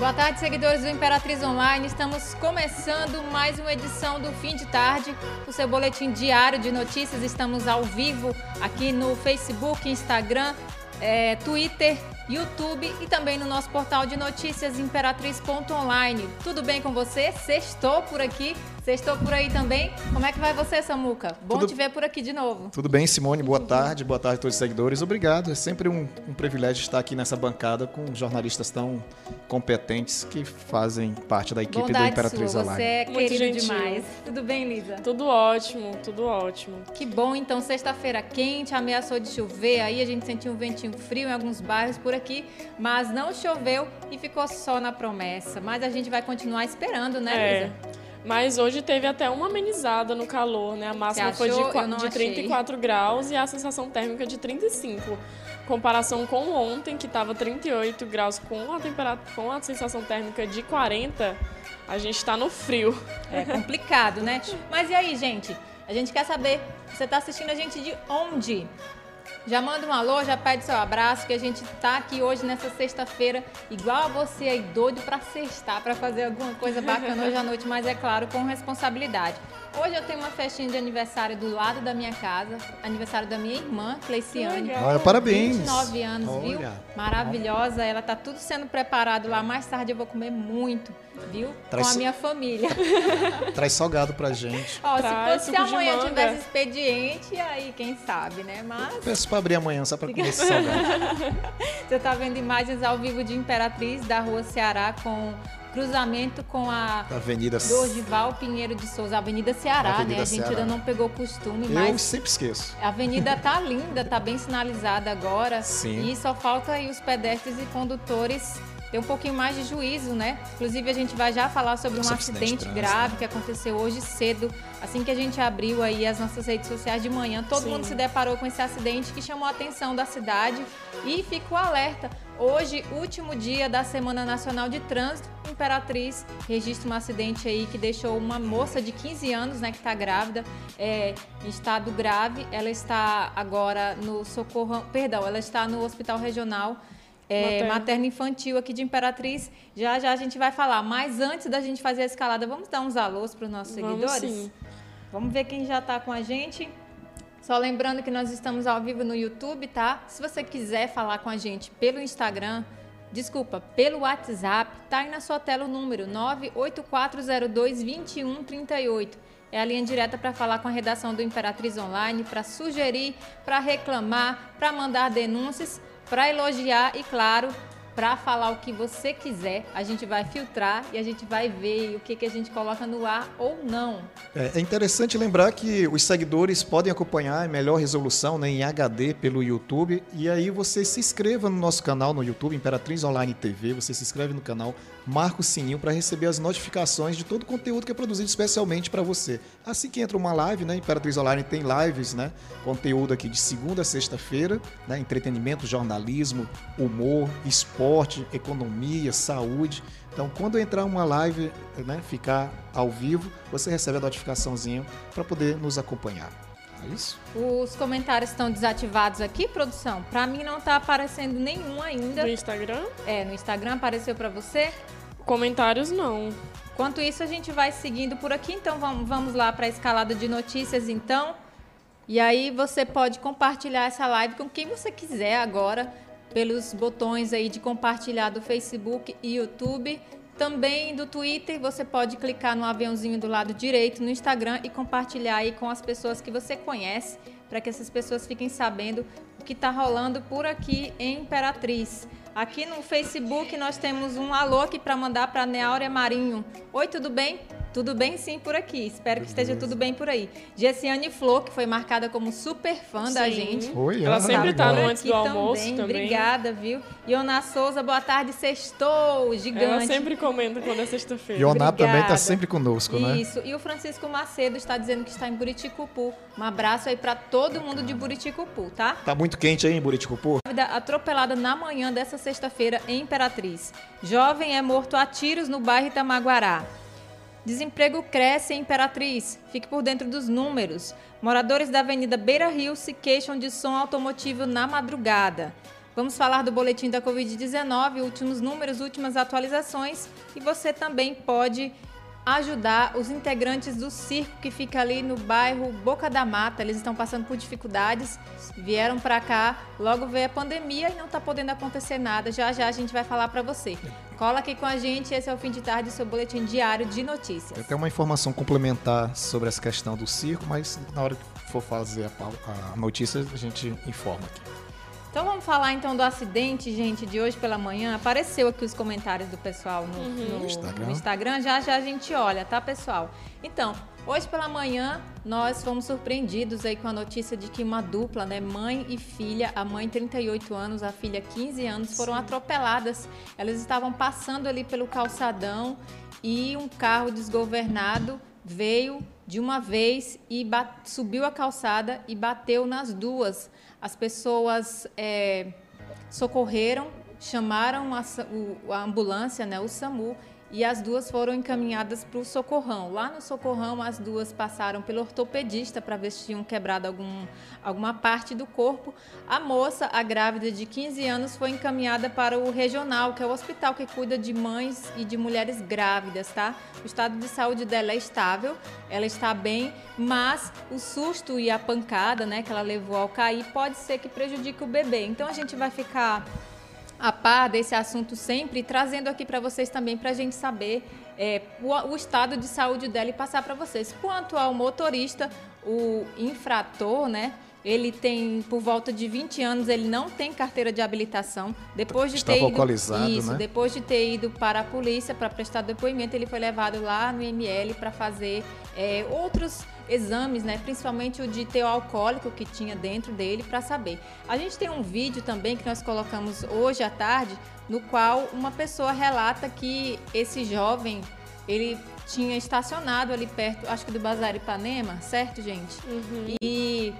Boa tarde, seguidores do Imperatriz Online. Estamos começando mais uma edição do Fim de Tarde, o seu boletim diário de notícias. Estamos ao vivo aqui no Facebook, Instagram, é, Twitter, YouTube e também no nosso portal de notícias imperatriz.online. Tudo bem com você? Sextou por aqui? Sextou por aí também? Como é que vai você, Samuca? Bom Tudo... te ver por aqui de novo. Tudo bem, Simone? Boa tarde. Boa tarde a todos os seguidores. Obrigado. É sempre um, um privilégio estar aqui nessa bancada com jornalistas tão competentes que fazem parte da equipe Bondade do Imperatriz sua. Você é querido gentil. demais. Tudo bem, Lisa? Tudo ótimo, tudo ótimo. Que bom, então, sexta-feira quente, ameaçou de chover, aí a gente sentiu um ventinho frio em alguns bairros por aqui, mas não choveu e ficou só na promessa. Mas a gente vai continuar esperando, né, é. Lisa? Mas hoje teve até uma amenizada no calor, né? A máxima foi de, de 34 graus e a sensação térmica de 35. Comparação com ontem, que estava 38 graus com a temperatura, com a sensação térmica de 40, a gente está no frio. É complicado, né? Mas e aí, gente? A gente quer saber, você está assistindo a gente de onde? Já manda um alô, já pede seu abraço, que a gente tá aqui hoje nessa sexta-feira, igual a você aí, doido para sextar, para fazer alguma coisa bacana hoje à noite, mas é claro, com responsabilidade. Hoje eu tenho uma festinha de aniversário do lado da minha casa, aniversário da minha irmã, Cleiciane. Olha, parabéns. 29 anos, Olha. viu? Maravilhosa, ela tá tudo sendo preparado lá. Mais tarde eu vou comer muito, viu? Traz... Com a minha família. Traz salgado pra gente. Ó, Traz, se, fosse, se amanhã tivesse expediente, aí quem sabe, né? Mas... Peço pra abrir amanhã só pra comer esse salgado. Você tá vendo imagens ao vivo de Imperatriz da rua Ceará com cruzamento com a Avenida Dorival Pinheiro de Souza, Avenida Ceará, Avenida né? A gente Ceará. ainda não pegou costume, Eu mas eu sempre esqueço. A avenida tá linda, tá bem sinalizada agora. Sim. E só falta aí os pedestres e condutores ter um pouquinho mais de juízo, né? Inclusive a gente vai já falar sobre um acidente, grave que aconteceu hoje cedo, assim que a gente abriu aí as nossas redes sociais de manhã, todo Sim. mundo se deparou com esse acidente que chamou a atenção da cidade e ficou alerta. Hoje, último dia da Semana Nacional de Trânsito, Imperatriz registra um acidente aí que deixou uma moça de 15 anos, né, que está grávida, é, em estado grave. Ela está agora no socorro, perdão, ela está no Hospital Regional é, materno infantil aqui de Imperatriz. Já já a gente vai falar. Mas antes da gente fazer a escalada, vamos dar uns alôs para os nossos vamos seguidores? Sim. Vamos ver quem já está com a gente. Só lembrando que nós estamos ao vivo no YouTube, tá? Se você quiser falar com a gente pelo Instagram, desculpa, pelo WhatsApp, tá aí na sua tela o número 984022138. É a linha direta para falar com a redação do Imperatriz Online, para sugerir, para reclamar, para mandar denúncias para elogiar e, claro, para falar o que você quiser. A gente vai filtrar e a gente vai ver o que, que a gente coloca no ar ou não. É, é interessante lembrar que os seguidores podem acompanhar em melhor resolução né, em HD pelo YouTube. E aí você se inscreva no nosso canal no YouTube, Imperatriz Online TV. Você se inscreve no canal, marca o sininho para receber as notificações de todo o conteúdo que é produzido especialmente para você. Assim que entra uma live, né? Imperatriz Online tem lives, né? Conteúdo aqui de segunda a sexta-feira, né? Entretenimento, jornalismo, humor, esporte, economia, saúde. Então, quando entrar uma live, né, ficar ao vivo, você recebe a notificaçãozinha para poder nos acompanhar. É isso? Os comentários estão desativados aqui, produção? Para mim não está aparecendo nenhum ainda. No Instagram? É, no Instagram apareceu para você? Comentários não. Enquanto isso, a gente vai seguindo por aqui. Então, vamos, vamos lá para a escalada de notícias, então. E aí você pode compartilhar essa live com quem você quiser agora, pelos botões aí de compartilhar do Facebook e YouTube. Também do Twitter, você pode clicar no aviãozinho do lado direito no Instagram e compartilhar aí com as pessoas que você conhece, para que essas pessoas fiquem sabendo o que está rolando por aqui em Imperatriz. Aqui no Facebook nós temos um alô aqui para mandar para Neáurea Marinho. Oi, tudo bem? Tudo bem sim por aqui. Espero que esteja tudo bem por aí. Gessiane Flor, que foi marcada como super fã sim. da gente. Oi, ela sempre está no antes do almoço também. também. Obrigada, viu? Iona Souza, boa tarde, sextou, gigante. Ela sempre comenta quando é sexta-feira. Iona também está sempre conosco, Isso. né? Isso. E o Francisco Macedo está dizendo que está em Buriticupu. Um abraço aí para todo mundo de Buriticupu, tá? Tá muito quente aí em Buriticupu? Atropelada na manhã dessa sexta-feira em Imperatriz. Jovem é morto a tiros no bairro Itamaguará. Desemprego cresce em Imperatriz. Fique por dentro dos números. Moradores da Avenida Beira Rio se queixam de som automotivo na madrugada. Vamos falar do boletim da Covid-19, últimos números, últimas atualizações e você também pode ajudar os integrantes do circo que fica ali no bairro Boca da Mata. Eles estão passando por dificuldades, vieram para cá, logo veio a pandemia e não está podendo acontecer nada. Já já a gente vai falar para você. Cola aqui com a gente, esse é o fim de tarde, seu boletim diário de notícias. Tem até uma informação complementar sobre essa questão do circo, mas na hora que for fazer a, a notícia a gente informa aqui. Então vamos falar então do acidente, gente, de hoje pela manhã. Apareceu aqui os comentários do pessoal no, uhum. no, Instagram. no, Instagram. Já já a gente olha, tá, pessoal? Então, hoje pela manhã nós fomos surpreendidos aí com a notícia de que uma dupla, né, mãe e filha, a mãe 38 anos, a filha 15 anos, foram Sim. atropeladas. Elas estavam passando ali pelo calçadão e um carro desgovernado veio de uma vez e subiu a calçada e bateu nas duas. As pessoas é, socorreram, chamaram a, a ambulância, né, o SAMU, e as duas foram encaminhadas para o socorrão. Lá no socorrão, as duas passaram pelo ortopedista para ver se tinham quebrado algum, alguma parte do corpo. A moça, a grávida de 15 anos, foi encaminhada para o regional, que é o hospital que cuida de mães e de mulheres grávidas, tá? O estado de saúde dela é estável, ela está bem, mas o susto e a pancada, né, que ela levou ao cair, pode ser que prejudique o bebê. Então a gente vai ficar a par desse assunto sempre, trazendo aqui para vocês também, para a gente saber é, o, o, estado de saúde dela e passar para vocês. Quanto ao motorista, o infrator, né? Ele tem por volta de 20 anos, ele não tem carteira de habilitação. Depois de Está ter ido, isso, né? depois de ter ido para a polícia para prestar depoimento, ele foi levado lá no ML para fazer é, outros exames, né, principalmente o de teu alcoólico que tinha dentro dele para saber. A gente tem um vídeo também que nós colocamos hoje à tarde, no qual uma pessoa relata que esse jovem ele tinha estacionado ali perto, acho que do Bazar Ipanema, certo, gente? Uhum. E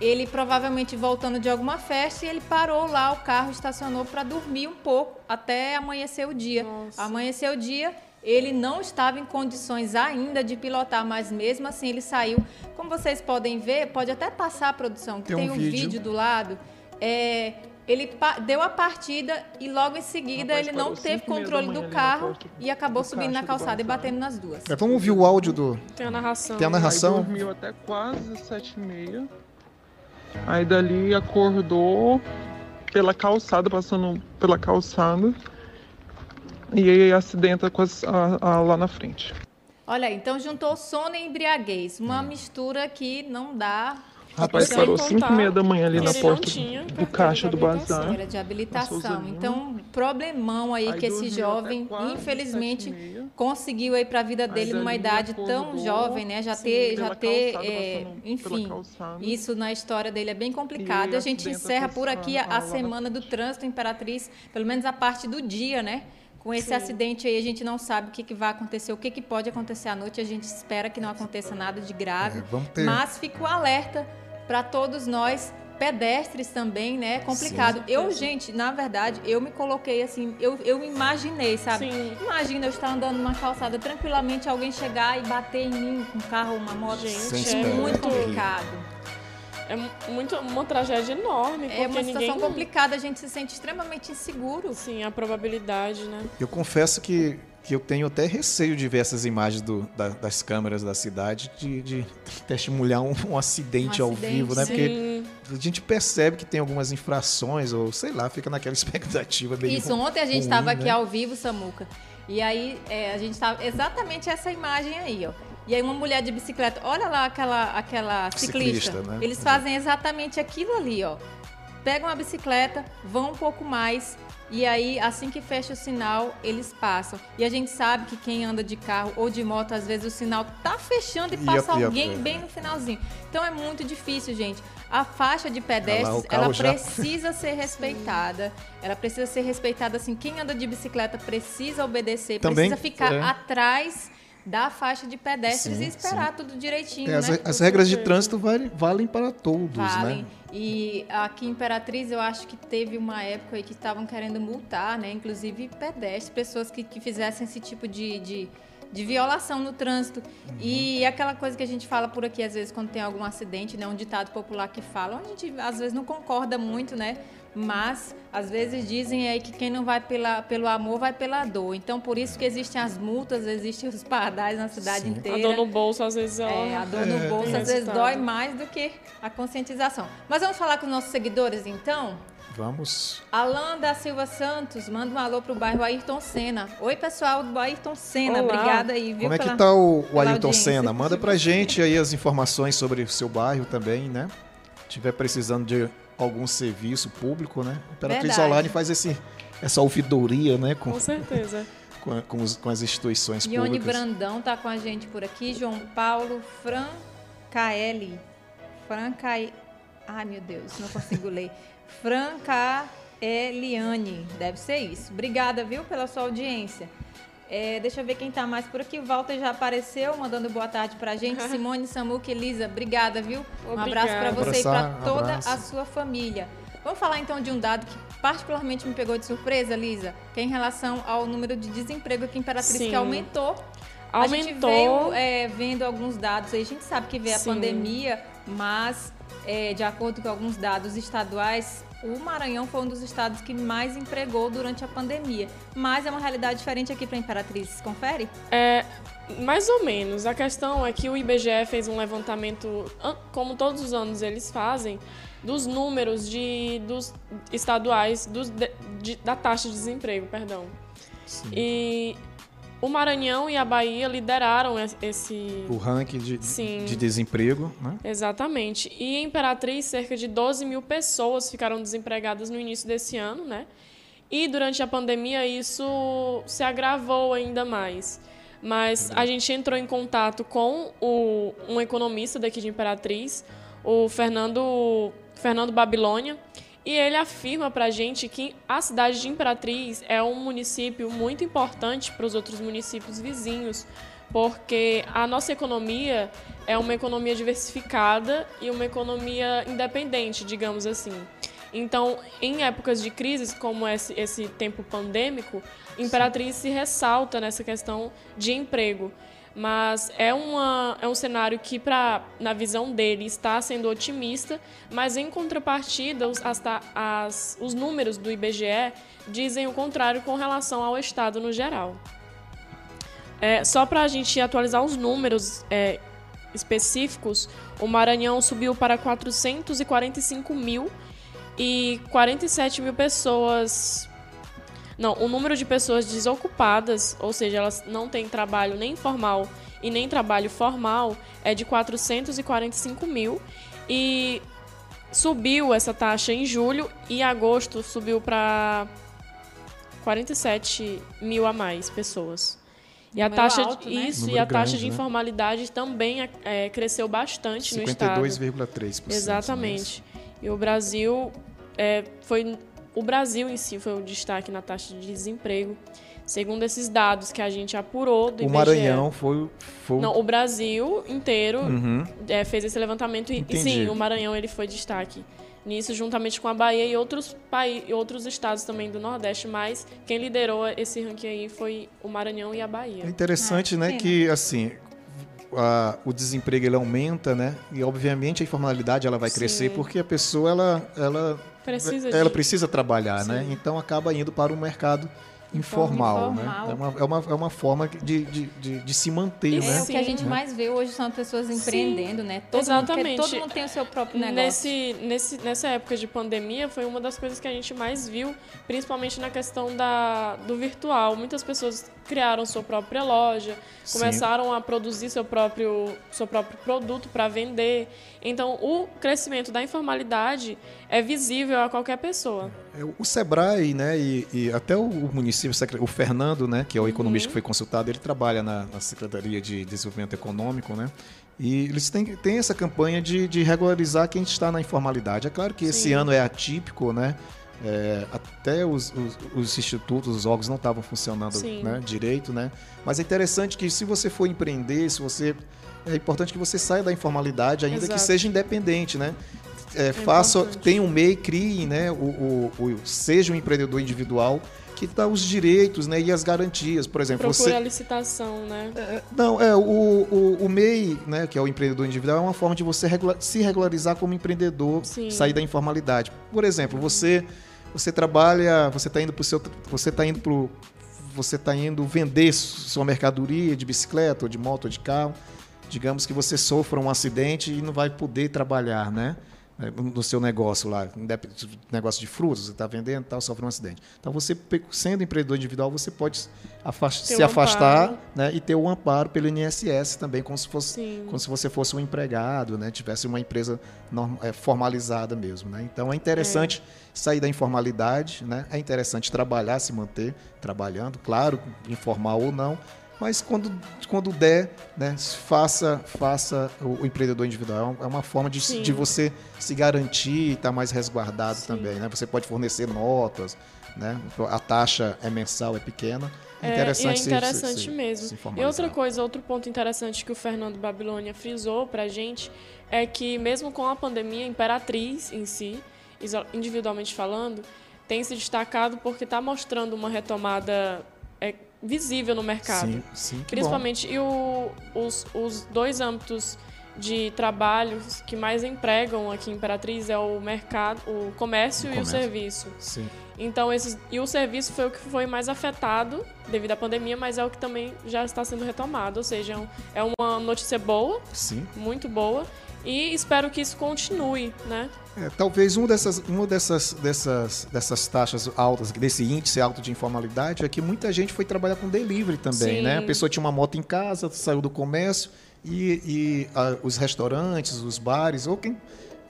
ele provavelmente voltando de alguma festa e ele parou lá, o carro estacionou para dormir um pouco até amanhecer o dia. Nossa. Amanhecer o dia, ele não estava em condições ainda de pilotar, mas mesmo assim ele saiu. Como vocês podem ver, pode até passar a produção, que tem, tem um, vídeo. vídeo. do lado. É, ele deu a partida e logo em seguida Rapaz, ele não teve controle do carro e acabou subindo na calçada e batendo nas duas. É, vamos ouvir o áudio do. Tem a narração. Tem a narração. Aí dormiu até quase sete e meia. Aí dali acordou pela calçada, passando pela calçada e aí acidenta a, a, lá na frente. Olha, então juntou sono e embriaguez, uma hum. mistura que não dá Rapaz, parou 5 e meia da manhã ali na porta do caixa do bazar. Era de habilitação. Então, problemão aí, aí que esse jovem, infelizmente, conseguiu aí para a vida dele numa idade tão jovem, né? Já sim, ter, já ter, é, enfim, isso na história dele é bem complicado. E a gente encerra por aqui a, a semana do trânsito Imperatriz, pelo menos a parte do dia, né? Com esse Sim. acidente aí, a gente não sabe o que, que vai acontecer, o que, que pode acontecer à noite. A gente espera que não aconteça nada de grave. É, mas fico alerta para todos nós, pedestres também, né? Complicado. Sim. Eu, gente, na verdade, eu me coloquei assim, eu, eu imaginei, sabe? Sim. Imagina eu estar andando numa calçada tranquilamente, alguém chegar e bater em mim com um carro, uma moto. Gente, é muito complicado. É muito, uma tragédia enorme. É uma situação ninguém... complicada, a gente se sente extremamente inseguro. Sim, a probabilidade, né? Eu confesso que, que eu tenho até receio de ver essas imagens do, da, das câmeras da cidade, de, de testemunhar um, um, acidente um, ao vivo, né? Porque a gente percebe que tem algumas infrações, ou sei lá, fica naquela expectativa meio Isso, ontem a gente estava aqui né? ao vivo, Samuca, e aí é, a gente estava exatamente essa imagem aí, ó e aí uma mulher de bicicleta, olha lá aquela, aquela ciclista. ciclista né? Eles fazem exatamente aquilo ali, ó. Pegam a bicicleta, vão um pouco mais e aí assim que fecha o sinal, eles passam. E a gente sabe que quem anda de carro ou de moto, às vezes o sinal tá fechando e passa alguém bem no finalzinho. Então é muito difícil, gente. A faixa de pedestres, ela já... precisa ser respeitada. Ela precisa ser respeitada assim. Quem anda de bicicleta precisa obedecer, Também, precisa ficar é. atrás da faixa de pedestres sim, e esperar sim. tudo direitinho. É, as, né? as regras de trânsito valem, valem para todos, né? valem. né? E aqui em Imperatriz eu acho que teve uma época aí que estavam querendo multar, né? Inclusive pedestres, pessoas que, que fizessem esse tipo de, de, de violação no trânsito. Uhum. E aquela coisa que a gente fala por aqui, às vezes, quando tem algum acidente, né? Um ditado popular que fala, a gente às vezes não concorda muito, né? Mas às vezes dizem aí que quem não vai pela, pelo amor vai pela dor. Então, por isso que existem as multas, existem os pardais na cidade Sim. inteira. A dor no bolso, às vezes, ela... é, a dor no é, bolso, às vezes, dói mais do que a conscientização. Mas vamos falar com os nossos seguidores, então? Vamos. Alan da Silva Santos, manda um alô pro bairro Ayrton Senna. Oi, pessoal do Ayrton Senna. Olá. Obrigada aí, viu? Como é que tá o, o Ayrton audiência. Senna? Manda pra gente aí as informações sobre o seu bairro também, né? Se tiver precisando de algum serviço público, né? A Imperatriz Verdade. Online faz esse, essa ouvidoria, né? Com, com certeza. com, com, os, com, as instituições Ione públicas. Brandão tá com a gente por aqui. João Paulo Fran Caeli. Fran Caeli. Ai, meu Deus, não consigo ler. Franca Eliane, deve ser isso. Obrigada, viu, pela sua audiência. É, deixa eu ver quem está mais por aqui. O Walter já apareceu, mandando boa tarde para a gente. Simone, Samuca, Elisa, obrigada, viu? Um abraço para você e para toda a sua família. Vamos falar então de um dado que particularmente me pegou de surpresa, Lisa, que é em relação ao número de desemprego aqui em Imperatriz, Sim. que aumentou. Aumentou. A gente veio é, vendo alguns dados aí, a gente sabe que veio Sim. a pandemia, mas é, de acordo com alguns dados estaduais, o Maranhão foi um dos estados que mais empregou durante a pandemia. Mas é uma realidade diferente aqui para a Imperatriz. Confere? É, mais ou menos. A questão é que o IBGE fez um levantamento, como todos os anos eles fazem, dos números de, dos estaduais dos, de, de, da taxa de desemprego, perdão. Sim. E o Maranhão e a Bahia lideraram esse. O ranking de, de desemprego, né? Exatamente. E em Imperatriz, cerca de 12 mil pessoas ficaram desempregadas no início desse ano, né? E durante a pandemia isso se agravou ainda mais. Mas a gente entrou em contato com o, um economista daqui de Imperatriz, o Fernando, Fernando Babilônia, e ele afirma para a gente que a cidade de Imperatriz é um município muito importante para os outros municípios vizinhos, porque a nossa economia é uma economia diversificada e uma economia independente, digamos assim. Então, em épocas de crises como esse, esse tempo pandêmico, Imperatriz Sim. se ressalta nessa questão de emprego mas é, uma, é um cenário que, pra, na visão dele, está sendo otimista, mas em contrapartida, os, as, as, os números do IBGE dizem o contrário com relação ao Estado no geral. É, só para a gente atualizar os números é, específicos, o Maranhão subiu para 445 mil e 47 mil pessoas não, o número de pessoas desocupadas, ou seja, elas não têm trabalho nem formal e nem trabalho formal, é de 445 mil. E subiu essa taxa em julho e agosto subiu para 47 mil a mais pessoas. E a taxa alto, de, né? isso e a grande, taxa de né? informalidade também é, cresceu bastante 52, no estado. 52,3%. Exatamente. E o Brasil é, foi o Brasil em si foi o destaque na taxa de desemprego. Segundo esses dados que a gente apurou do o IBGE. O Maranhão foi, foi... Não, o Brasil inteiro uhum. é, fez esse levantamento. E, sim, o Maranhão ele foi destaque nisso, juntamente com a Bahia e outros, e outros estados também do Nordeste, mas quem liderou esse ranking aí foi o Maranhão e a Bahia. É interessante, ah, né, que assim, a, o desemprego ele aumenta, né? E obviamente a informalidade ela vai Sim. crescer porque a pessoa ela, ela precisa, ela de... precisa trabalhar, né? Sim. né? Então acaba indo para o mercado informal, né? É uma, é, uma, é uma forma de, de, de, de se manter, é, né? O que a gente mais vê hoje são pessoas empreendendo, Sim. né? Todo Exatamente. Mundo, todo mundo tem o seu próprio negócio. Nesse, nesse, nessa época de pandemia, foi uma das coisas que a gente mais viu, principalmente na questão da, do virtual. Muitas pessoas criaram sua própria loja, Sim. começaram a produzir seu próprio, seu próprio produto para vender. Então, o crescimento da informalidade é visível a qualquer pessoa. É, o Sebrae, né, e, e até o município, o Fernando, né, que é o economista uhum. que foi consultado, ele trabalha na, na, Secretaria de Desenvolvimento Econômico, né, e eles têm, têm essa campanha de, de regularizar quem está na informalidade. É claro que Sim. esse ano é atípico, né, é, até os, os, os, institutos, os órgãos não estavam funcionando né, direito, né? Mas é interessante que se você for empreender, se você é importante que você saia da informalidade, ainda Exato. que seja independente, né? É, é faça, tenha um MEI, crie, né? O, o, o, seja um empreendedor individual aqui está os direitos né, e as garantias. Por exemplo, Procura você. a licitação, né? É, não, é, o, o, o, MEI, né, que é o empreendedor individual, é uma forma de você regular, se regularizar como empreendedor, Sim. sair da informalidade. Por exemplo, você você trabalha, você está indo para o seu. Você está indo para você está indo vender sua mercadoria de bicicleta, ou de moto, ou de carro, digamos que você sofra um acidente e não vai poder trabalhar, né? É, no seu negócio lá, negócio de frutas, você está vendendo, tal, sofre um acidente. Então, você, sendo empreendedor individual, você pode se afastar né, e ter o um amparo pelo INSS também, como se, fosse, como se você fosse um empregado, né, tivesse uma empresa é, formalizada mesmo. Né? Então, é interessante é. sair da informalidade, né? é interessante trabalhar, se manter trabalhando, claro, informal ou não, mas quando, quando der, né, faça, faça o, o empreendedor individual. É uma forma de, de você se garantir e estar tá mais resguardado Sim. também. Né? Você pode fornecer notas, né? a taxa é mensal, é pequena. É interessante, é interessante se, se, mesmo. Se e outra coisa, outro ponto interessante que o Fernando Babilônia frisou para a gente é que mesmo com a pandemia, a Imperatriz em si, individualmente falando, tem se destacado porque está mostrando uma retomada é, visível no mercado. Sim, sim. Principalmente. Bom. E o, os, os dois âmbitos de trabalhos que mais empregam aqui em Imperatriz é o mercado, o comércio, o comércio. e o serviço. Sim. Então esses e o serviço foi o que foi mais afetado devido à pandemia, mas é o que também já está sendo retomado, ou seja, é uma notícia boa, Sim. muito boa, e espero que isso continue, né? É, talvez uma dessas, uma dessas, dessas, dessas taxas altas, desse índice alto de informalidade, é que muita gente foi trabalhar com delivery também, Sim. né? A pessoa tinha uma moto em casa, saiu do comércio e, e a, os restaurantes, os bares, ou quem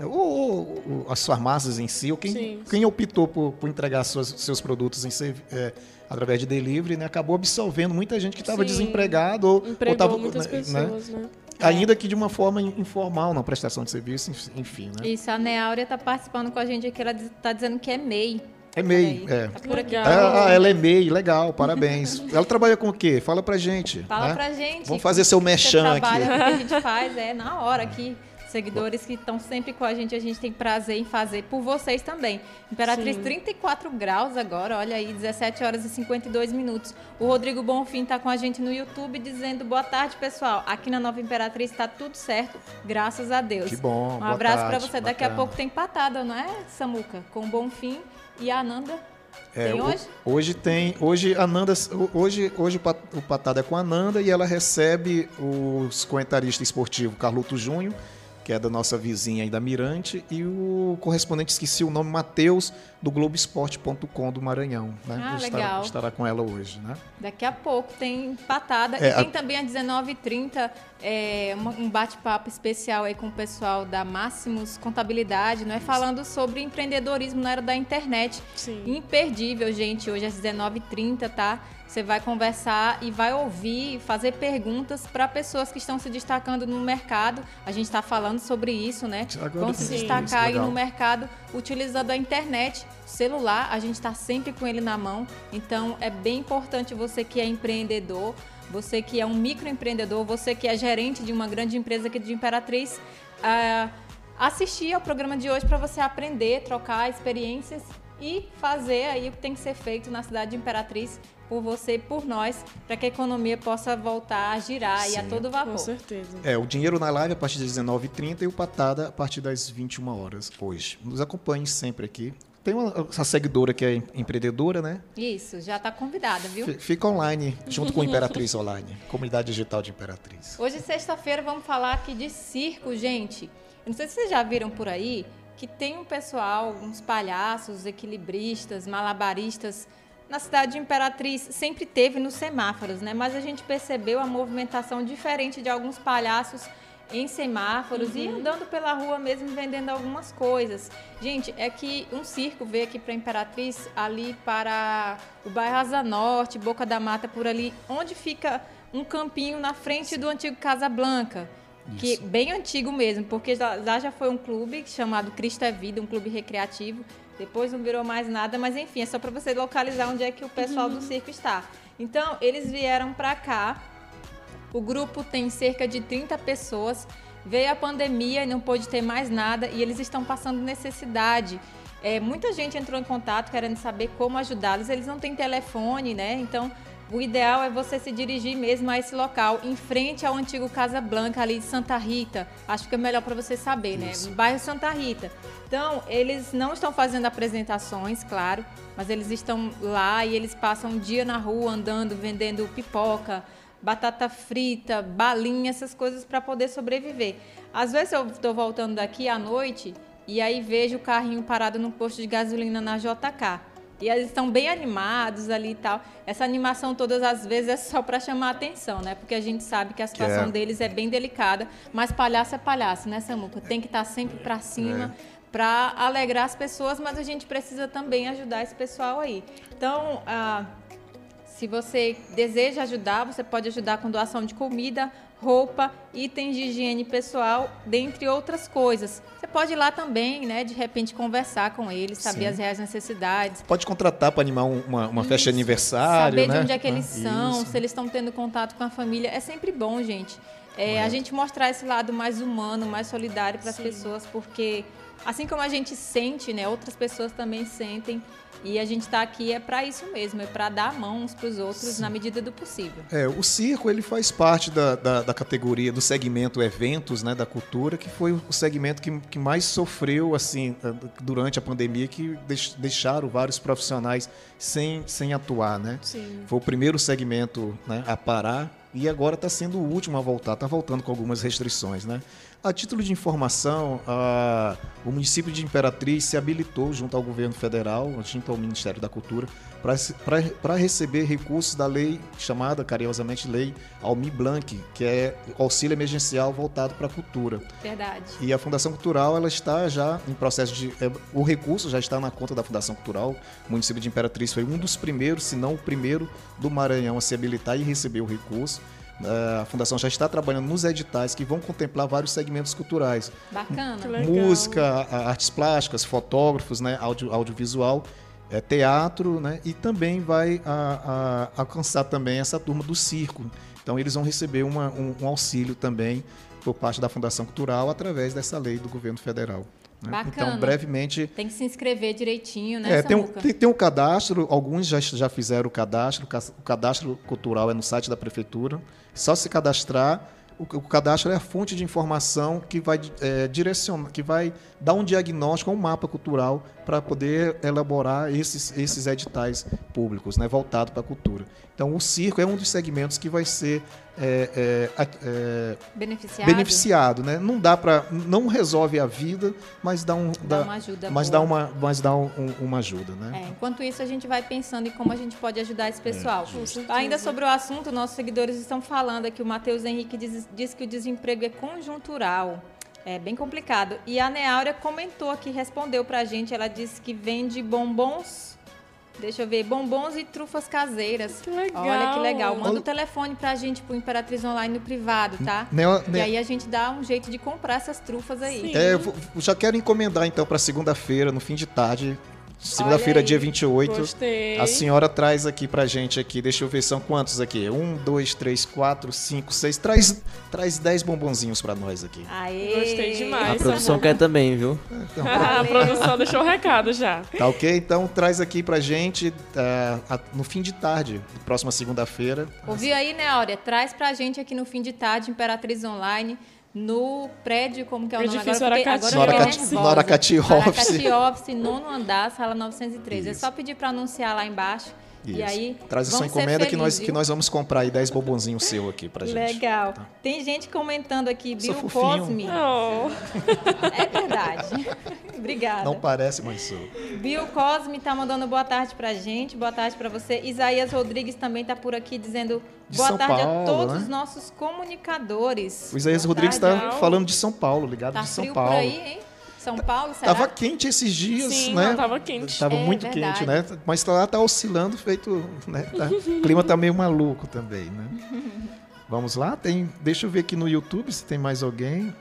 ou, ou, ou, as farmácias em si, ou quem, quem optou por, por entregar suas, seus produtos em, é, através de delivery, né, acabou absorvendo muita gente que estava desempregado ou estava muitas né, pessoas, né? né? Ainda que de uma forma informal, na prestação de serviço, enfim, né? Isso, a Neáurea está participando com a gente aqui, ela está dizendo que é MEI. É MEI, é. Tá por aqui. Ah, ela é MEI, legal, parabéns. ela trabalha com o quê? Fala pra gente. Fala né? pra gente. Vamos fazer seu mechan aqui. O que a gente faz é na hora aqui seguidores que estão sempre com a gente, a gente tem prazer em fazer por vocês também. Imperatriz Sim. 34 graus agora, olha aí, 17 horas e 52 minutos. O Rodrigo Bonfim está com a gente no YouTube dizendo boa tarde, pessoal. Aqui na Nova Imperatriz está tudo certo, graças a Deus. Que bom. Um abraço para você. Daqui a pouco tem patada, não é, Samuca? Com o Bonfim e a Ananda. É, tem hoje? Hoje tem. Hoje a Nanda. Hoje, hoje o Patada é com a Nanda e ela recebe os comentarista esportivo Carluto Júnior que é da nossa vizinha aí da Mirante, e o correspondente, esqueci o nome, Matheus, do Globoesporte.com do Maranhão. Né? Ah, estará, legal. Estará com ela hoje, né? Daqui a pouco tem patada. É, e tem a... também às 19h30 é, um bate-papo especial aí com o pessoal da Máximos Contabilidade, não é? Falando sobre empreendedorismo na era da internet. Sim. Imperdível, gente, hoje às 19h30, tá? Você vai conversar e vai ouvir, fazer perguntas para pessoas que estão se destacando no mercado. A gente está falando sobre isso, né? Agora, Vão se destacar aí no mercado utilizando a internet, celular. A gente está sempre com ele na mão. Então é bem importante você que é empreendedor, você que é um microempreendedor, você que é gerente de uma grande empresa aqui de Imperatriz. Uh, assistir ao programa de hoje para você aprender, trocar experiências e fazer aí o que tem que ser feito na cidade de Imperatriz por você e por nós, para que a economia possa voltar a girar Sim, e a todo vapor. Com certeza. É, o dinheiro na live a partir das 19h30 e o Patada a partir das 21 horas hoje. Nos acompanhe sempre aqui. Tem uma, uma seguidora que é empreendedora, né? Isso, já está convidada, viu? Fica online, junto com Imperatriz Online, comunidade digital de Imperatriz. Hoje, sexta-feira, vamos falar aqui de circo, gente. Eu não sei se vocês já viram por aí que tem um pessoal, uns palhaços, equilibristas, malabaristas na cidade de Imperatriz sempre teve nos semáforos, né? Mas a gente percebeu a movimentação diferente de alguns palhaços em semáforos uhum. e andando pela rua mesmo vendendo algumas coisas. Gente, é que um circo veio aqui para Imperatriz, ali para o bairro Asa Norte, Boca da Mata, por ali, onde fica um campinho na frente do antigo Casa Blanca. Que bem antigo mesmo, porque lá já foi um clube chamado Cristo é Vida, um clube recreativo depois não virou mais nada, mas enfim, é só para você localizar onde é que o pessoal uhum. do circo está. Então, eles vieram para cá. O grupo tem cerca de 30 pessoas. Veio a pandemia e não pôde ter mais nada e eles estão passando necessidade. É, muita gente entrou em contato querendo saber como ajudá-los. Eles não têm telefone, né? Então, o ideal é você se dirigir mesmo a esse local, em frente ao antigo Casa Blanca, ali de Santa Rita. Acho que é melhor para você saber, né? Isso. Bairro Santa Rita. Então, eles não estão fazendo apresentações, claro, mas eles estão lá e eles passam um dia na rua andando, vendendo pipoca, batata frita, balinha, essas coisas para poder sobreviver. Às vezes eu estou voltando daqui à noite e aí vejo o carrinho parado no posto de gasolina na JK. E eles estão bem animados ali e tal. Essa animação todas as vezes é só para chamar a atenção, né? Porque a gente sabe que a situação é. deles é bem delicada, mas palhaço é palhaço, né, Samuca? Tem que estar tá sempre para cima. É. Para alegrar as pessoas, mas a gente precisa também ajudar esse pessoal aí. Então, ah, se você deseja ajudar, você pode ajudar com doação de comida, roupa, itens de higiene pessoal, dentre outras coisas. Você pode ir lá também, né, de repente conversar com eles, saber Sim. as reais necessidades. Pode contratar para animar uma, uma festa de aniversário, Saber né? de onde é que eles ah, são, isso. se eles estão tendo contato com a família. É sempre bom, gente. É, a gente mostrar esse lado mais humano, mais solidário para as pessoas, porque assim como a gente sente, né, outras pessoas também sentem. E a gente está aqui é para isso mesmo, é para dar a mão uns para os outros Sim. na medida do possível. É, o circo ele faz parte da, da, da, categoria do segmento eventos, né, da cultura, que foi o segmento que, que mais sofreu assim durante a pandemia, que deixaram vários profissionais sem, sem atuar, né? Sim. Foi o primeiro segmento né, a parar e agora está sendo o último a voltar, está voltando com algumas restrições, né? A título de informação, a, o município de Imperatriz se habilitou junto ao governo federal, junto ao Ministério da Cultura, para receber recursos da lei chamada carinhosamente Lei Almi Blanc, que é auxílio emergencial voltado para a cultura. Verdade. E a Fundação Cultural ela está já em processo de. É, o recurso já está na conta da Fundação Cultural. O município de Imperatriz foi um dos primeiros, se não o primeiro, do Maranhão a se habilitar e receber o recurso. É, a Fundação já está trabalhando nos editais que vão contemplar vários segmentos culturais. Bacana. Música, artes plásticas, fotógrafos, né, audio, audiovisual, é, teatro, né, e também vai a, a, alcançar também essa turma do circo. Então eles vão receber uma, um, um auxílio também por parte da Fundação Cultural através dessa lei do governo federal. Né? Bacana. Então, brevemente. Tem que se inscrever direitinho, né? É, tem, um, tem, tem, um cadastro, alguns já, já fizeram o cadastro. O cadastro cultural é no site da prefeitura. Só se cadastrar. O, o cadastro é a fonte de informação que vai é, direcionar, que vai dar um diagnóstico, um mapa cultural para poder elaborar esses, esses editais públicos, né, voltado para a cultura. Então, o circo é um dos segmentos que vai ser é, é, é, beneficiado. beneficiado, né? Não dá para, não resolve a vida, mas dá um, dá, dá uma ajuda, mas boa. dá uma, mas dá um, uma ajuda, né? É, enquanto isso a gente vai pensando em como a gente pode ajudar esse pessoal. É, Ainda sobre o assunto, nossos seguidores estão falando aqui. O Matheus Henrique diz, diz que o desemprego é conjuntural. É bem complicado. E a Neáurea comentou aqui, respondeu para a gente. Ela disse que vende bombons Deixa eu ver, bombons e trufas caseiras. Que legal. Olha que legal. Manda o um telefone pra gente pro Imperatriz Online no privado, tá? E aí a gente dá um jeito de comprar essas trufas aí. Sim. É, eu já quero encomendar então para segunda-feira, no fim de tarde, Segunda-feira, dia 28. Gostei. A senhora traz aqui pra gente aqui. Deixa eu ver, são quantos aqui? Um, dois, três, quatro, cinco, seis. Traz, traz dez bombonzinhos pra nós aqui. Aê. Gostei demais. A produção quer também, viu? Então, a produção deixou o recado já. Tá ok? Então traz aqui pra gente uh, no fim de tarde, próxima segunda-feira. Ouviu aí, né, Áurea? Traz pra gente aqui no fim de tarde, Imperatriz Online no prédio, como que é o nome agora? Porque agora Noracati, Noracati Office. Noracati Office, nono andar, sala 903. Isso. É só pedir para anunciar lá embaixo isso. E aí, Traz a sua encomenda que nós, que nós vamos comprar aí 10 bombonzinhos seu aqui pra gente. Legal. Tá. Tem gente comentando aqui, Bill Cosme. Oh. É verdade. Obrigada. Não parece, mas sou. Bill Cosme tá mandando boa tarde pra gente, boa tarde pra você. Isaías Rodrigues também tá por aqui dizendo de boa São tarde Paulo, a todos né? os nossos comunicadores. O Isaías boa Rodrigues está falando de São Paulo, ligado tá de São frio Paulo. Por aí, hein? São Paulo, será? Tava quente esses dias, Sim, né? Não, tava quente. Tava é, muito verdade. quente, né? Mas lá tá oscilando, feito, né? Tá, o clima tá meio maluco também, né? Vamos lá, tem, deixa eu ver aqui no YouTube se tem mais alguém.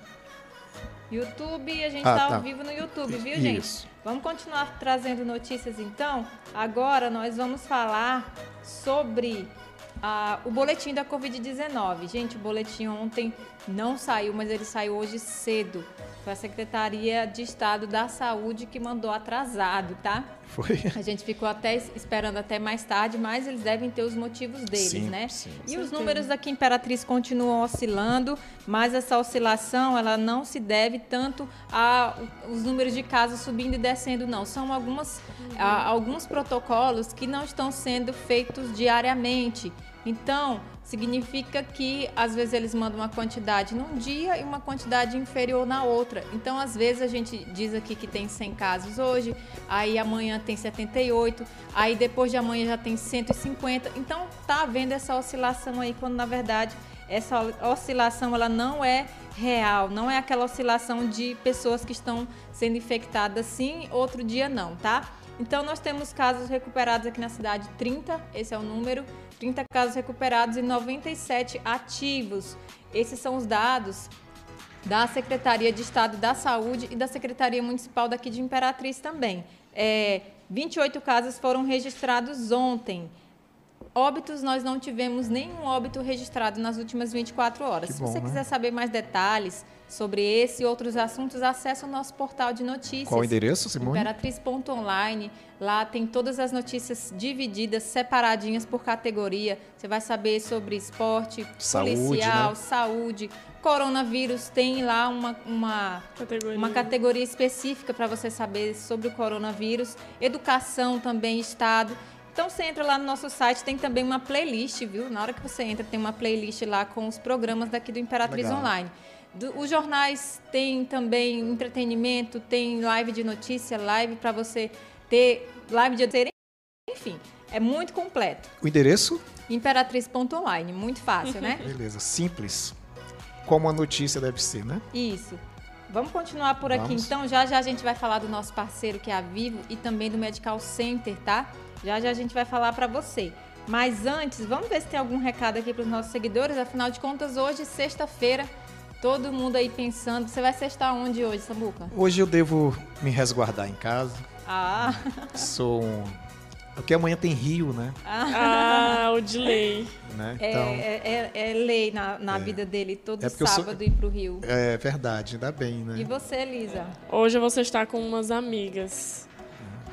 YouTube, a gente está ah, tá. ao vivo no YouTube, viu, Isso. gente? Vamos continuar trazendo notícias então. Agora nós vamos falar sobre a, o boletim da Covid-19. Gente, o boletim ontem não saiu, mas ele saiu hoje cedo. Foi a Secretaria de Estado da Saúde que mandou atrasado, tá? Foi. A gente ficou até esperando até mais tarde, mas eles devem ter os motivos deles, sim, né? Sim, e os números aqui Imperatriz continuam oscilando, mas essa oscilação ela não se deve tanto aos números de casos subindo e descendo, não. São algumas, uhum. a, alguns protocolos que não estão sendo feitos diariamente. Então, significa que às vezes eles mandam uma quantidade num dia e uma quantidade inferior na outra. Então, às vezes a gente diz aqui que tem 100 casos hoje, aí amanhã tem 78, aí depois de amanhã já tem 150. Então, tá havendo essa oscilação aí quando na verdade essa oscilação ela não é real, não é aquela oscilação de pessoas que estão sendo infectadas sim, outro dia não, tá? Então nós temos casos recuperados aqui na cidade 30, esse é o número, 30 casos recuperados e 97 ativos. Esses são os dados da Secretaria de Estado da Saúde e da Secretaria Municipal daqui de Imperatriz também. É, 28 casos foram registrados ontem. Óbitos, nós não tivemos nenhum óbito registrado nas últimas 24 horas. Bom, Se você né? quiser saber mais detalhes, sobre esse e outros assuntos, acesse o nosso portal de notícias. Qual o endereço, Simone? Imperatriz.online. Lá tem todas as notícias divididas, separadinhas por categoria. Você vai saber sobre esporte, saúde, policial, né? saúde, coronavírus. Tem lá uma, uma, categoria. uma categoria específica para você saber sobre o coronavírus. Educação também, Estado. Então você entra lá no nosso site, tem também uma playlist, viu? Na hora que você entra, tem uma playlist lá com os programas daqui do Imperatriz Legal. Online. Do, os jornais têm também entretenimento, tem live de notícia, live para você ter live de enfim, é muito completo. O endereço? Imperatriz.online, muito fácil, né? Beleza, simples. Como a notícia deve ser, né? Isso. Vamos continuar por aqui Vamos. então. Já já a gente vai falar do nosso parceiro que é a Vivo e também do Medical Center, tá? Já já a gente vai falar para você. Mas antes, vamos ver se tem algum recado aqui para os nossos seguidores. Afinal de contas, hoje, sexta-feira, Todo mundo aí pensando, você vai sextar onde hoje, Samuca? Hoje eu devo me resguardar em casa. Ah. Sou um... Porque amanhã tem Rio, né? Ah, o de lei. Né? É, então, é, é, é lei na, na é. vida dele, todo é sábado sou... ir pro Rio. É verdade, ainda bem, né? E você, Elisa? Hoje você está com umas amigas.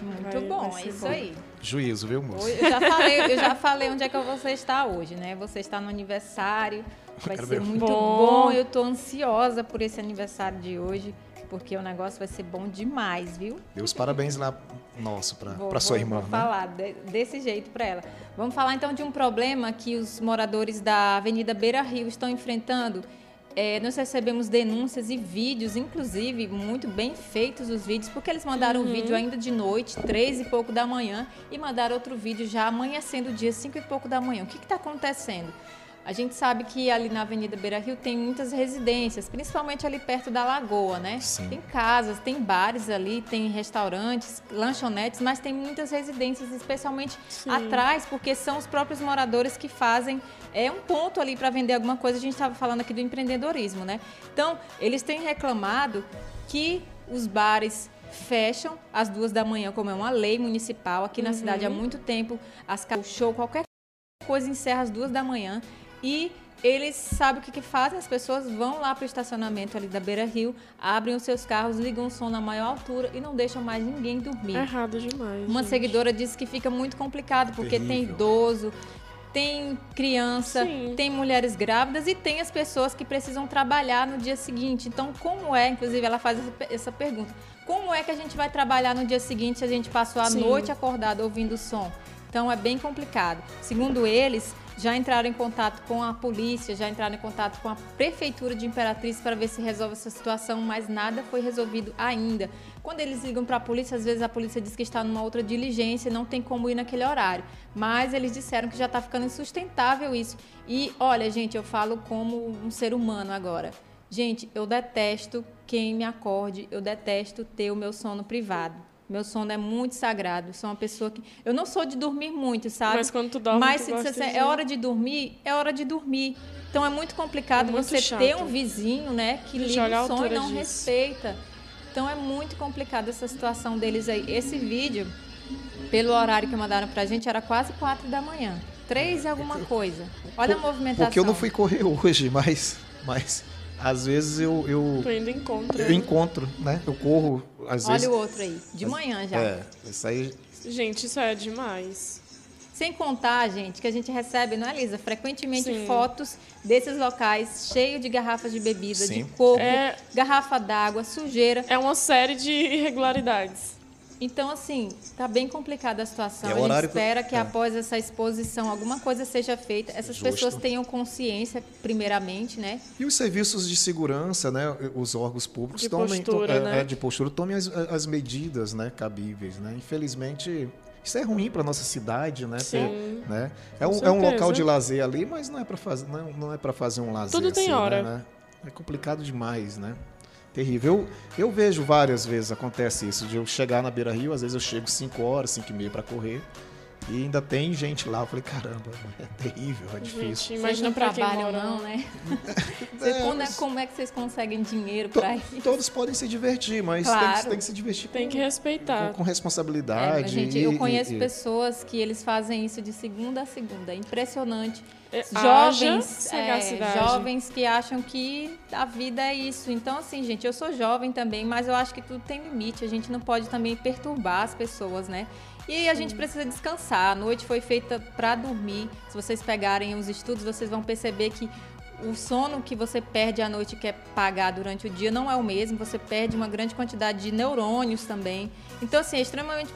Muito vai, bom, vai é isso bom. aí. Juízo, viu, moço? Eu já, falei, eu já falei onde é que você está hoje, né? Você está no aniversário Vai ser muito bom. bom. Eu tô ansiosa por esse aniversário de hoje, porque o negócio vai ser bom demais, viu? Deus parabéns lá nosso para sua irmã. Vou né? falar de, desse jeito para ela. Vamos falar então de um problema que os moradores da Avenida Beira Rio estão enfrentando. É, nós recebemos denúncias e vídeos, inclusive muito bem feitos os vídeos, porque eles mandaram uhum. um vídeo ainda de noite, três e pouco da manhã, e mandaram outro vídeo já amanhecendo o dia, cinco e pouco da manhã. O que está acontecendo? A gente sabe que ali na Avenida Beira Rio tem muitas residências, principalmente ali perto da lagoa, né? Sim. Tem casas, tem bares ali, tem restaurantes, lanchonetes, mas tem muitas residências, especialmente Sim. atrás, porque são os próprios moradores que fazem é um ponto ali para vender alguma coisa. A gente estava falando aqui do empreendedorismo, né? Então, eles têm reclamado que os bares fecham às duas da manhã, como é uma lei municipal aqui na uhum. cidade há muito tempo. As o show, qualquer coisa encerra às duas da manhã e eles sabem o que, que fazem, as pessoas vão lá para o estacionamento ali da Beira Rio, abrem os seus carros, ligam o som na maior altura e não deixam mais ninguém dormir. É errado demais. Uma gente. seguidora disse que fica muito complicado, porque Terrível. tem idoso, tem criança, Sim. tem mulheres grávidas e tem as pessoas que precisam trabalhar no dia seguinte. Então, como é, inclusive, ela faz essa pergunta: como é que a gente vai trabalhar no dia seguinte se a gente passou a Sim. noite acordado ouvindo o som? Então, é bem complicado. Segundo eles, já entraram em contato com a polícia, já entraram em contato com a prefeitura de Imperatriz para ver se resolve essa situação, mas nada foi resolvido ainda. Quando eles ligam para a polícia, às vezes a polícia diz que está numa outra diligência, não tem como ir naquele horário. Mas eles disseram que já está ficando insustentável isso. E olha, gente, eu falo como um ser humano agora. Gente, eu detesto quem me acorde, eu detesto ter o meu sono privado. Meu sono é muito sagrado. Sou uma pessoa que. Eu não sou de dormir muito, sabe? Mas quando tu dorme, Mas tu se você, de... é hora de dormir, é hora de dormir. Então é muito complicado é muito você chato. ter um vizinho, né, que liga o som e não disso. respeita. Então é muito complicado essa situação deles aí. Esse vídeo, pelo horário que mandaram pra gente, era quase quatro da manhã. Três e alguma coisa. Olha Por, a movimentação. Porque eu não fui correr hoje, mas, mas às vezes eu. eu Tô indo encontro. Eu encontro, né? Eu corro, às Olha vezes. O outro aí, de manhã já. É, isso aí. Gente, isso é demais. Sem contar, gente, que a gente recebe, não é, Lisa? Frequentemente Sim. fotos desses locais cheios de garrafas de bebida, Sim. de coco, é... garrafa d'água, sujeira. É uma série de irregularidades. Então, assim, está bem complicada a situação. É a gente espera que, é. após essa exposição, alguma coisa seja feita. Essas Justo. pessoas tenham consciência, primeiramente, né? E os serviços de segurança, né? Os órgãos públicos de tomem, postura, to, é, né? é, de postura, tomem as, as medidas né, cabíveis, né? Infelizmente, isso é ruim para nossa cidade, né? Sim. né? É, um, é um local de lazer ali, mas não é para fazer, não, não é para fazer um lazer. Tudo tem assim, hora. Né? É complicado demais, né? Terrível. Eu, eu vejo várias vezes acontece isso, de eu chegar na Beira Rio, às vezes eu chego 5 horas, 5 e meia para correr. E ainda tem gente lá. Eu falei, caramba, é terrível, é difícil. Gente, imagina para mora, não, né? é, como, é, como é que vocês conseguem dinheiro para isso? Todos podem se divertir, mas claro. tem, que, tem, que se divertir tem com, que respeitar. Com, com responsabilidade. É, gente, e, eu conheço e, pessoas que eles fazem isso de segunda a segunda. É impressionante. É, jovens, é, jovens que acham que a vida é isso. Então, assim, gente, eu sou jovem também, mas eu acho que tudo tem limite. A gente não pode também perturbar as pessoas, né? E a gente precisa descansar. A noite foi feita para dormir. Se vocês pegarem os estudos, vocês vão perceber que o sono que você perde à noite e quer pagar durante o dia não é o mesmo. Você perde uma grande quantidade de neurônios também. Então, assim, é extremamente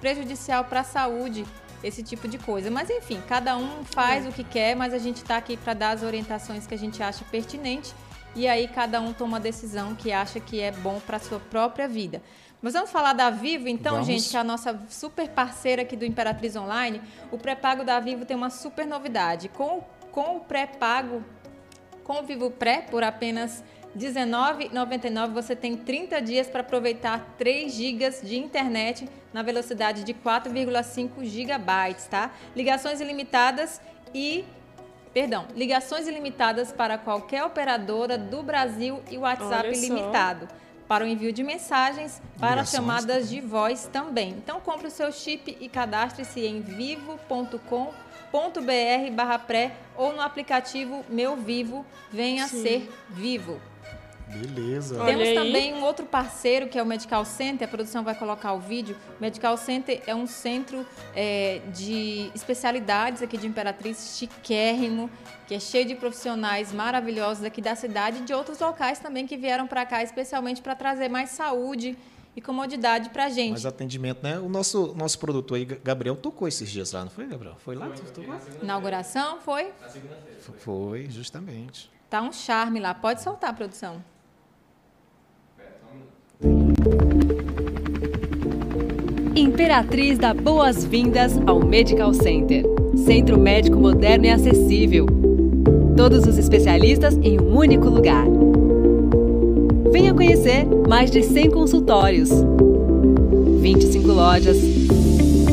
prejudicial para a saúde esse tipo de coisa. Mas, enfim, cada um faz é. o que quer, mas a gente está aqui para dar as orientações que a gente acha pertinente. E aí cada um toma a decisão que acha que é bom para a sua própria vida. Mas vamos falar da Vivo, então, vamos. gente, que é a nossa super parceira aqui do Imperatriz Online. O pré-pago da Vivo tem uma super novidade. Com, com o pré-pago, com o Vivo Pré, por apenas R$19,99, você tem 30 dias para aproveitar 3 GB de internet na velocidade de 4,5 GB, tá? Ligações ilimitadas e perdão, ligações ilimitadas para qualquer operadora do Brasil e WhatsApp ilimitado para o envio de mensagens, para Ligações. chamadas de voz também. Então compre o seu chip e cadastre-se em vivo.com.br barra pré ou no aplicativo Meu Vivo, venha Sim. ser vivo. Beleza. Temos também um outro parceiro que é o Medical Center. A produção vai colocar o vídeo. O Medical Center é um centro é, de especialidades aqui de Imperatriz, chiquérrimo, que é cheio de profissionais maravilhosos aqui da cidade e de outros locais também que vieram para cá especialmente para trazer mais saúde e comodidade para a gente. Mais atendimento, né? O nosso, nosso produtor aí, Gabriel, tocou esses dias lá, não foi, Gabriel? Foi lá? Foi, Inauguração, foi? Foi, justamente. Tá um charme lá. Pode soltar, produção. Imperatriz dá boas-vindas ao Medical Center. Centro médico moderno e acessível. Todos os especialistas em um único lugar. Venha conhecer mais de 100 consultórios, 25 lojas,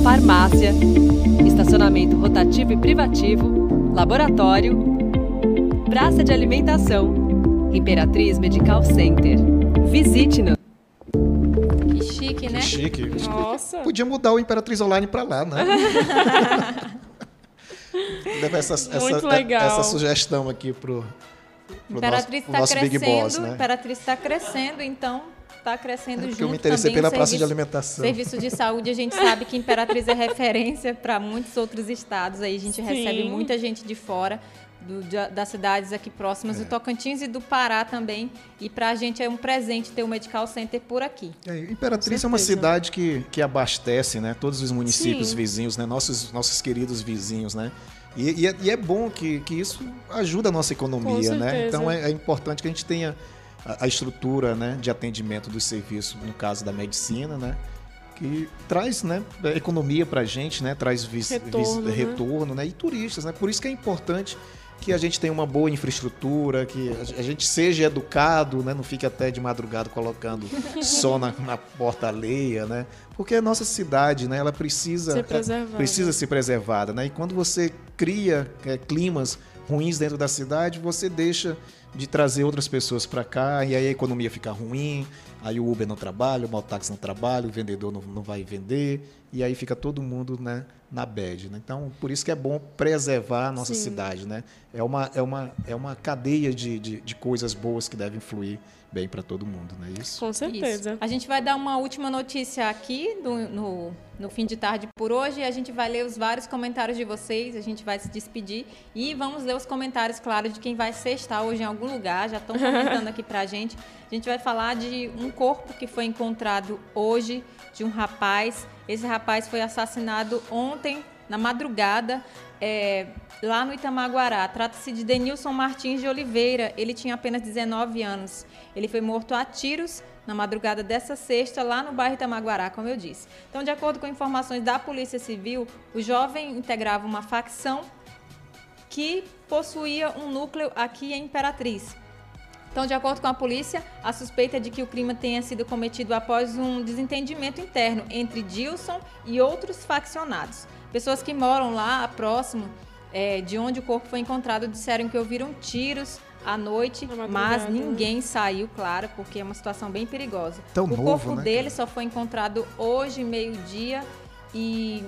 farmácia, estacionamento rotativo e privativo, laboratório, praça de alimentação. Imperatriz Medical Center. Visite-nos chique? Que chique. Nossa. Podia mudar o Imperatriz Online para lá, né? Leva essa, Muito legal. essa sugestão aqui pro, pro Imperatriz nosso, tá crescendo, Big Boss, né? Imperatriz está crescendo, então está crescendo é junto eu me interessei também pela praça de alimentação. Serviço de saúde, a gente sabe que Imperatriz é referência para muitos outros estados. Aí a gente Sim. recebe muita gente de fora do, das cidades aqui próximas é. do Tocantins e do Pará também. E para a gente é um presente ter o Medical Center por aqui. É, Imperatriz é uma cidade que, que abastece né, todos os municípios Sim. vizinhos, né, nossos, nossos queridos vizinhos. Né? E, e, é, e, é, bom que, que isso ajuda a nossa economia. Né? Então é, é, importante que a gente tenha a, a, estrutura né, de atendimento dos serviços, no caso da medicina, né? que traz né, economia para a gente, né, traz vis, retorno, vis, retorno né? e turistas. Né? Por isso que é importante que a gente tenha uma boa infraestrutura, que a gente seja educado, né? não fique até de madrugada colocando som na, na, porta alheia, né? Porque a nossa cidade, né, ela precisa ser é, precisa ser preservada, né? E quando você cria é, climas ruins dentro da cidade, você deixa de trazer outras pessoas para cá e aí a economia fica ruim, aí o Uber não trabalha, o mototáxi não trabalha, o vendedor não, não vai vender e aí fica todo mundo, né, na bad. Né? Então, por isso que é bom preservar a nossa Sim. cidade. Né? É, uma, é, uma, é uma cadeia de, de, de coisas boas que devem fluir bem para todo mundo, não é isso? Com certeza. Isso. A gente vai dar uma última notícia aqui do, no, no fim de tarde por hoje. A gente vai ler os vários comentários de vocês, a gente vai se despedir e vamos ler os comentários, claro, de quem vai sextar hoje em algum lugar. Já estão comentando aqui para a gente. A gente vai falar de um corpo que foi encontrado hoje de um rapaz. Esse rapaz foi assassinado ontem na madrugada. É, lá no Itamaguará. Trata-se de Denilson Martins de Oliveira. Ele tinha apenas 19 anos. Ele foi morto a tiros na madrugada dessa sexta, lá no bairro Itamaguará, como eu disse. Então, de acordo com informações da Polícia Civil, o jovem integrava uma facção que possuía um núcleo aqui em Imperatriz. Então, de acordo com a polícia, a suspeita é de que o crime tenha sido cometido após um desentendimento interno entre Dilson e outros faccionados. Pessoas que moram lá próximo é, de onde o corpo foi encontrado disseram que ouviram tiros à noite, mas ninguém saiu, claro, porque é uma situação bem perigosa. Tão o novo, corpo né, dele só foi encontrado hoje, meio-dia, e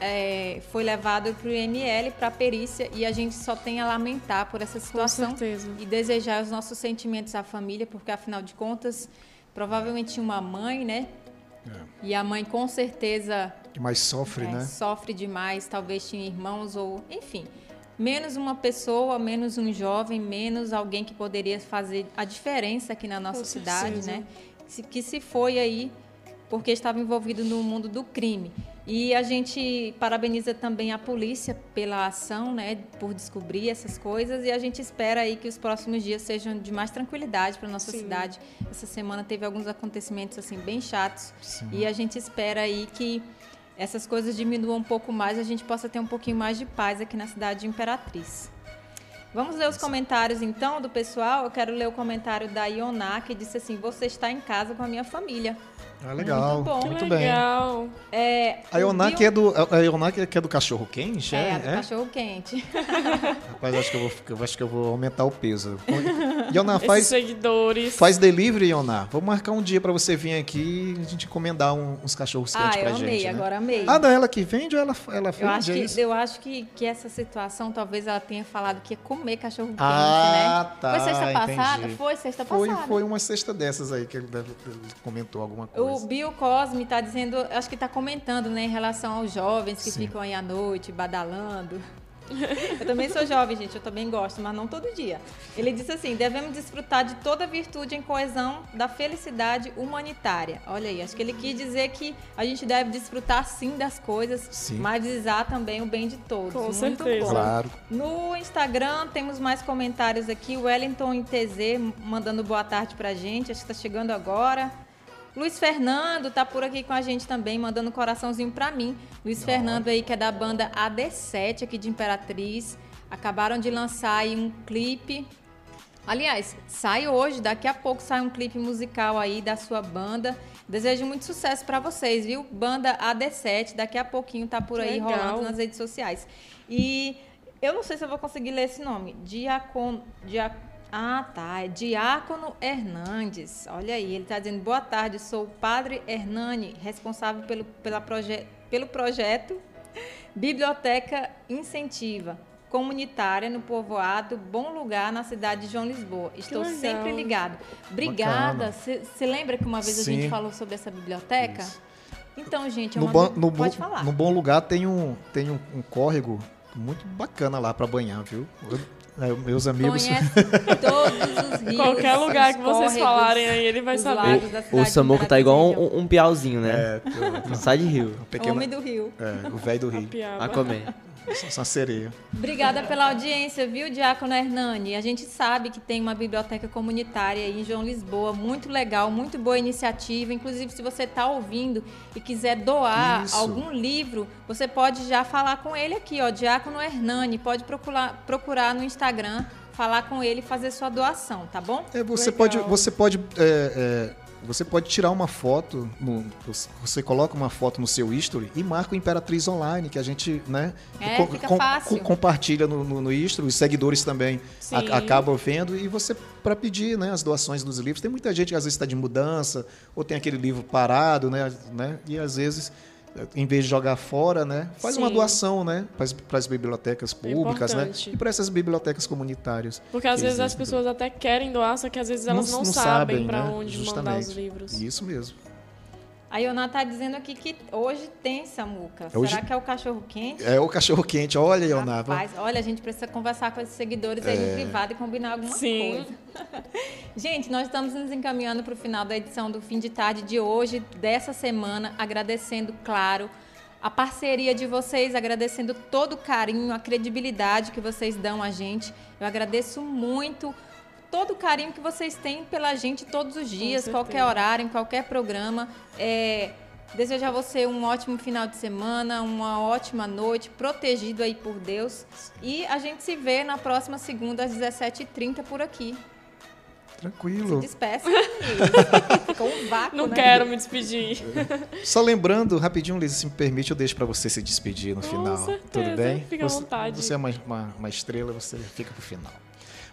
é, foi levado para o IML para perícia e a gente só tem a lamentar por essa situação e desejar os nossos sentimentos à família, porque afinal de contas, provavelmente uma mãe, né? É. E a mãe com certeza que mais sofre, é, né? Sofre demais, talvez tinha irmãos ou, enfim, menos uma pessoa, menos um jovem, menos alguém que poderia fazer a diferença aqui na nossa Com cidade, certeza. né? Que se foi aí porque estava envolvido no mundo do crime. E a gente parabeniza também a polícia pela ação, né, por descobrir essas coisas e a gente espera aí que os próximos dias sejam de mais tranquilidade para nossa Sim. cidade. Essa semana teve alguns acontecimentos assim bem chatos Sim. e a gente espera aí que essas coisas diminuam um pouco mais, a gente possa ter um pouquinho mais de paz aqui na cidade de Imperatriz. Vamos ler os comentários então do pessoal. Eu quero ler o comentário da Ioná, que disse assim: Você está em casa com a minha família. Ah, legal. Muito bom. Muito legal. bem. É, a Ionak é do a Ionak é do cachorro quente, é? É, do é? cachorro quente. Rapaz, acho que eu vou eu acho que eu vou aumentar o peso. Ioná faz seguidores. Faz delivery, Ioná. Vou marcar um dia para você vir aqui e a gente encomendar um, uns cachorros quentes ah, pra amei, gente, né? agora amei. Ah, da ela que vende ou ela ela vende? Eu acho é que isso? eu acho que, que essa situação talvez ela tenha falado que ia comer cachorro quente, ah, né? Tá, foi sexta entendi. passada? Foi sexta passada. Foi, foi uma sexta dessas aí que ele, ele comentou alguma coisa. O Cos Cosme está dizendo, acho que está comentando, né, em relação aos jovens que Sim. ficam aí à noite badalando. Eu também sou jovem, gente, eu também gosto, mas não todo dia. Ele disse assim: devemos desfrutar de toda virtude em coesão da felicidade humanitária. Olha aí, acho que ele quis dizer que a gente deve desfrutar sim das coisas, sim. mas visar também o bem de todos. Com Muito certeza. Bom. Claro. No Instagram temos mais comentários aqui. O Wellington ITZ mandando boa tarde pra gente, acho que está chegando agora. Luiz Fernando tá por aqui com a gente também, mandando um coraçãozinho para mim. Luiz Fernando aí, que é da banda AD7 aqui de Imperatriz. Acabaram de lançar aí um clipe. Aliás, sai hoje, daqui a pouco sai um clipe musical aí da sua banda. Desejo muito sucesso para vocês, viu? Banda AD7, daqui a pouquinho tá por aí Legal. rolando nas redes sociais. E eu não sei se eu vou conseguir ler esse nome. Diacon, Diacon ah, tá. É Diácono Hernandes. Olha aí, ele está dizendo: boa tarde, sou o padre Hernani, responsável pelo, pela proje pelo projeto Biblioteca Incentiva comunitária no povoado Bom Lugar, na cidade de João Lisboa. Estou sempre ligado. Obrigada. Você lembra que uma vez Sim. a gente falou sobre essa biblioteca? Isso. Então, gente, é no, bom, no, pode falar. No Bom Lugar tem um, tem um, um córrego muito bacana lá para banhar, viu? Eu, meus amigos. Conhece todos os rios. Qualquer lugar que vocês falarem aí, ele vai saber. O, o Samuco tá igual um, um piauzinho, né? É, não sai de rio. Um pequeno, Homem do rio. É, o velho do rio. A comer. Só sereia. Obrigada pela audiência, viu, Diácono Hernani? A gente sabe que tem uma biblioteca comunitária aí em João Lisboa, muito legal, muito boa iniciativa. Inclusive, se você está ouvindo e quiser doar Isso. algum livro, você pode já falar com ele aqui, ó, Diácono Hernani. Pode procurar, procurar no Instagram falar com ele e fazer sua doação, tá bom? É, você Legal. pode, você pode é, é você pode tirar uma foto, no, você coloca uma foto no seu history e marca o Imperatriz Online, que a gente né, é, com, com, compartilha no, no, no, history, os seguidores também a, acabam vendo, e você, para pedir né, as doações dos livros, tem muita gente que às vezes está de mudança, ou tem aquele livro parado, né, né, e às vezes em vez de jogar fora, né? Faz Sim. uma doação, né? Para as bibliotecas é públicas, né? E para essas bibliotecas comunitárias. Porque às vezes as pessoas até querem doar, só que às vezes elas não, não, sabem para né? onde Justamente. mandar os livros. Isso mesmo. A Iona está dizendo aqui que hoje tem Samuca. Hoje... Será que é o cachorro quente? É o cachorro quente. Olha, Iona. Rapaz, olha, a gente precisa conversar com esses seguidores é... aí no privado e combinar alguma Sim. coisa. gente, nós estamos nos encaminhando para o final da edição do fim de tarde de hoje, dessa semana, agradecendo, claro, a parceria de vocês, agradecendo todo o carinho, a credibilidade que vocês dão a gente. Eu agradeço muito todo o carinho que vocês têm pela gente todos os dias, qualquer horário, em qualquer programa. É, desejo a você um ótimo final de semana, uma ótima noite, protegido aí por Deus. E a gente se vê na próxima segunda às 17h30 por aqui. Tranquilo. Se despeça. Ficou um vácuo, Não né? quero me despedir. Só lembrando, rapidinho, Lisa, se me permite, eu deixo para você se despedir no Com final. Certeza. Tudo bem? Fica à vontade. Você é uma, uma, uma estrela, você fica pro final.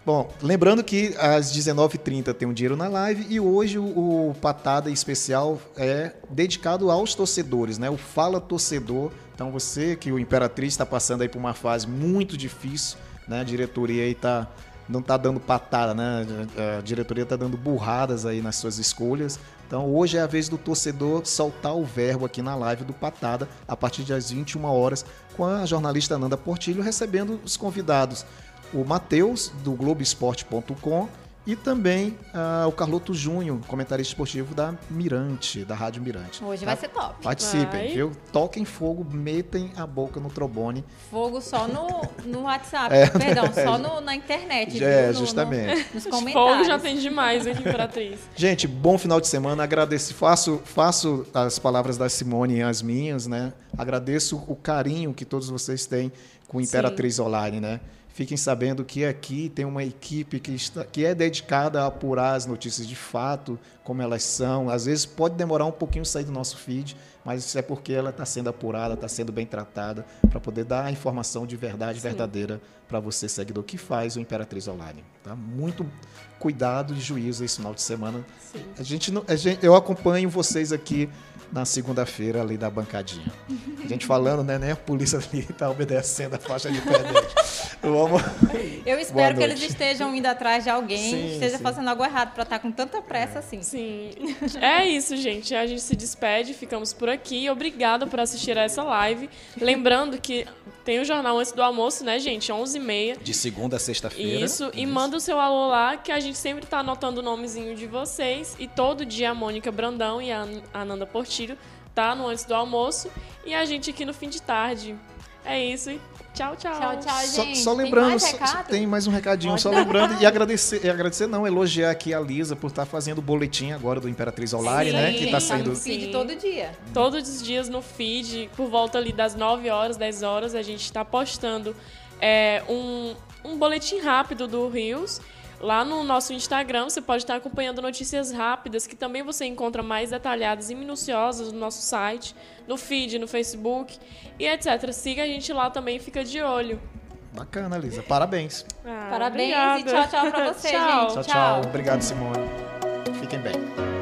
Bom, lembrando que às 19h30 tem um Dinheiro na Live e hoje o, Patada Especial é dedicado aos torcedores, né? O Fala Torcedor. Então você que o Imperatriz está passando aí por uma fase muito difícil, né? A diretoria aí tá, não está dando patada, né? A diretoria está dando burradas aí nas suas escolhas. Então hoje é a vez do torcedor soltar o verbo aqui na live do Patada a partir das 21 horas com a jornalista Nanda Portilho recebendo os convidados o Matheus, do Globoesporte.com, e também uh, o Carloto Júnior, comentarista esportivo da Mirante, da Rádio Mirante. Hoje tá? vai ser top. Participem, vai. viu? Toquem fogo, metem a boca no trombone. Fogo só no, no WhatsApp, é, perdão, é, só no, na internet. É, viu? justamente. No, nos comentários. Fogo já tem demais aqui, Imperatriz. Gente, bom final de semana. Agradeço, faço, faço as palavras da Simone e as minhas, né? Agradeço o carinho que todos vocês têm com Imperatriz Sim. Online, né? Fiquem sabendo que aqui tem uma equipe que, está, que é dedicada a apurar as notícias de fato, como elas são. Às vezes pode demorar um pouquinho sair do nosso feed, mas isso é porque ela está sendo apurada, está sendo bem tratada, para poder dar a informação de verdade, Sim. verdadeira para você, seguidor, que faz o Imperatriz Online. Tá? Muito cuidado e juízo esse final de semana. Sim. A gente, a gente, eu acompanho vocês aqui na segunda-feira ali da bancadinha. A gente falando, né? Nem a polícia ali está obedecendo a faixa de pedestre. Vamos... Eu espero que eles estejam indo atrás de alguém, sim, esteja sim. fazendo algo errado para estar tá com tanta pressa é. assim. Sim. É isso, gente. A gente se despede, ficamos por aqui. Obrigada por assistir a essa live. Lembrando que tem o jornal antes do almoço, né, gente? 11h30. De segunda a sexta-feira. Isso. Isso. E manda o seu alô lá, que a gente sempre está anotando o nomezinho de vocês. E todo dia a Mônica Brandão e a Ananda Portillo tá? No antes do almoço. E a gente aqui no fim de tarde. É isso. Tchau, tchau. Tchau, tchau, gente. Só, só lembrando, tem mais, só, tem mais um recadinho, Pode só dar. lembrando e agradecer, e agradecer não, elogiar aqui a Lisa por estar tá fazendo o boletim agora do Imperatriz Olari, né? Que está saindo. no feed todo dia. Todos os dias no feed, por volta ali das 9 horas, 10 horas, a gente está postando é, um, um boletim rápido do Rios Lá no nosso Instagram você pode estar acompanhando notícias rápidas que também você encontra mais detalhadas e minuciosas no nosso site, no feed, no Facebook e etc. Siga a gente lá também, fica de olho. Bacana, Lisa. Parabéns. Ah, Parabéns obrigada. e tchau, tchau pra você, tchau. gente. Tchau, tchau. Obrigado, Simone. Fiquem bem.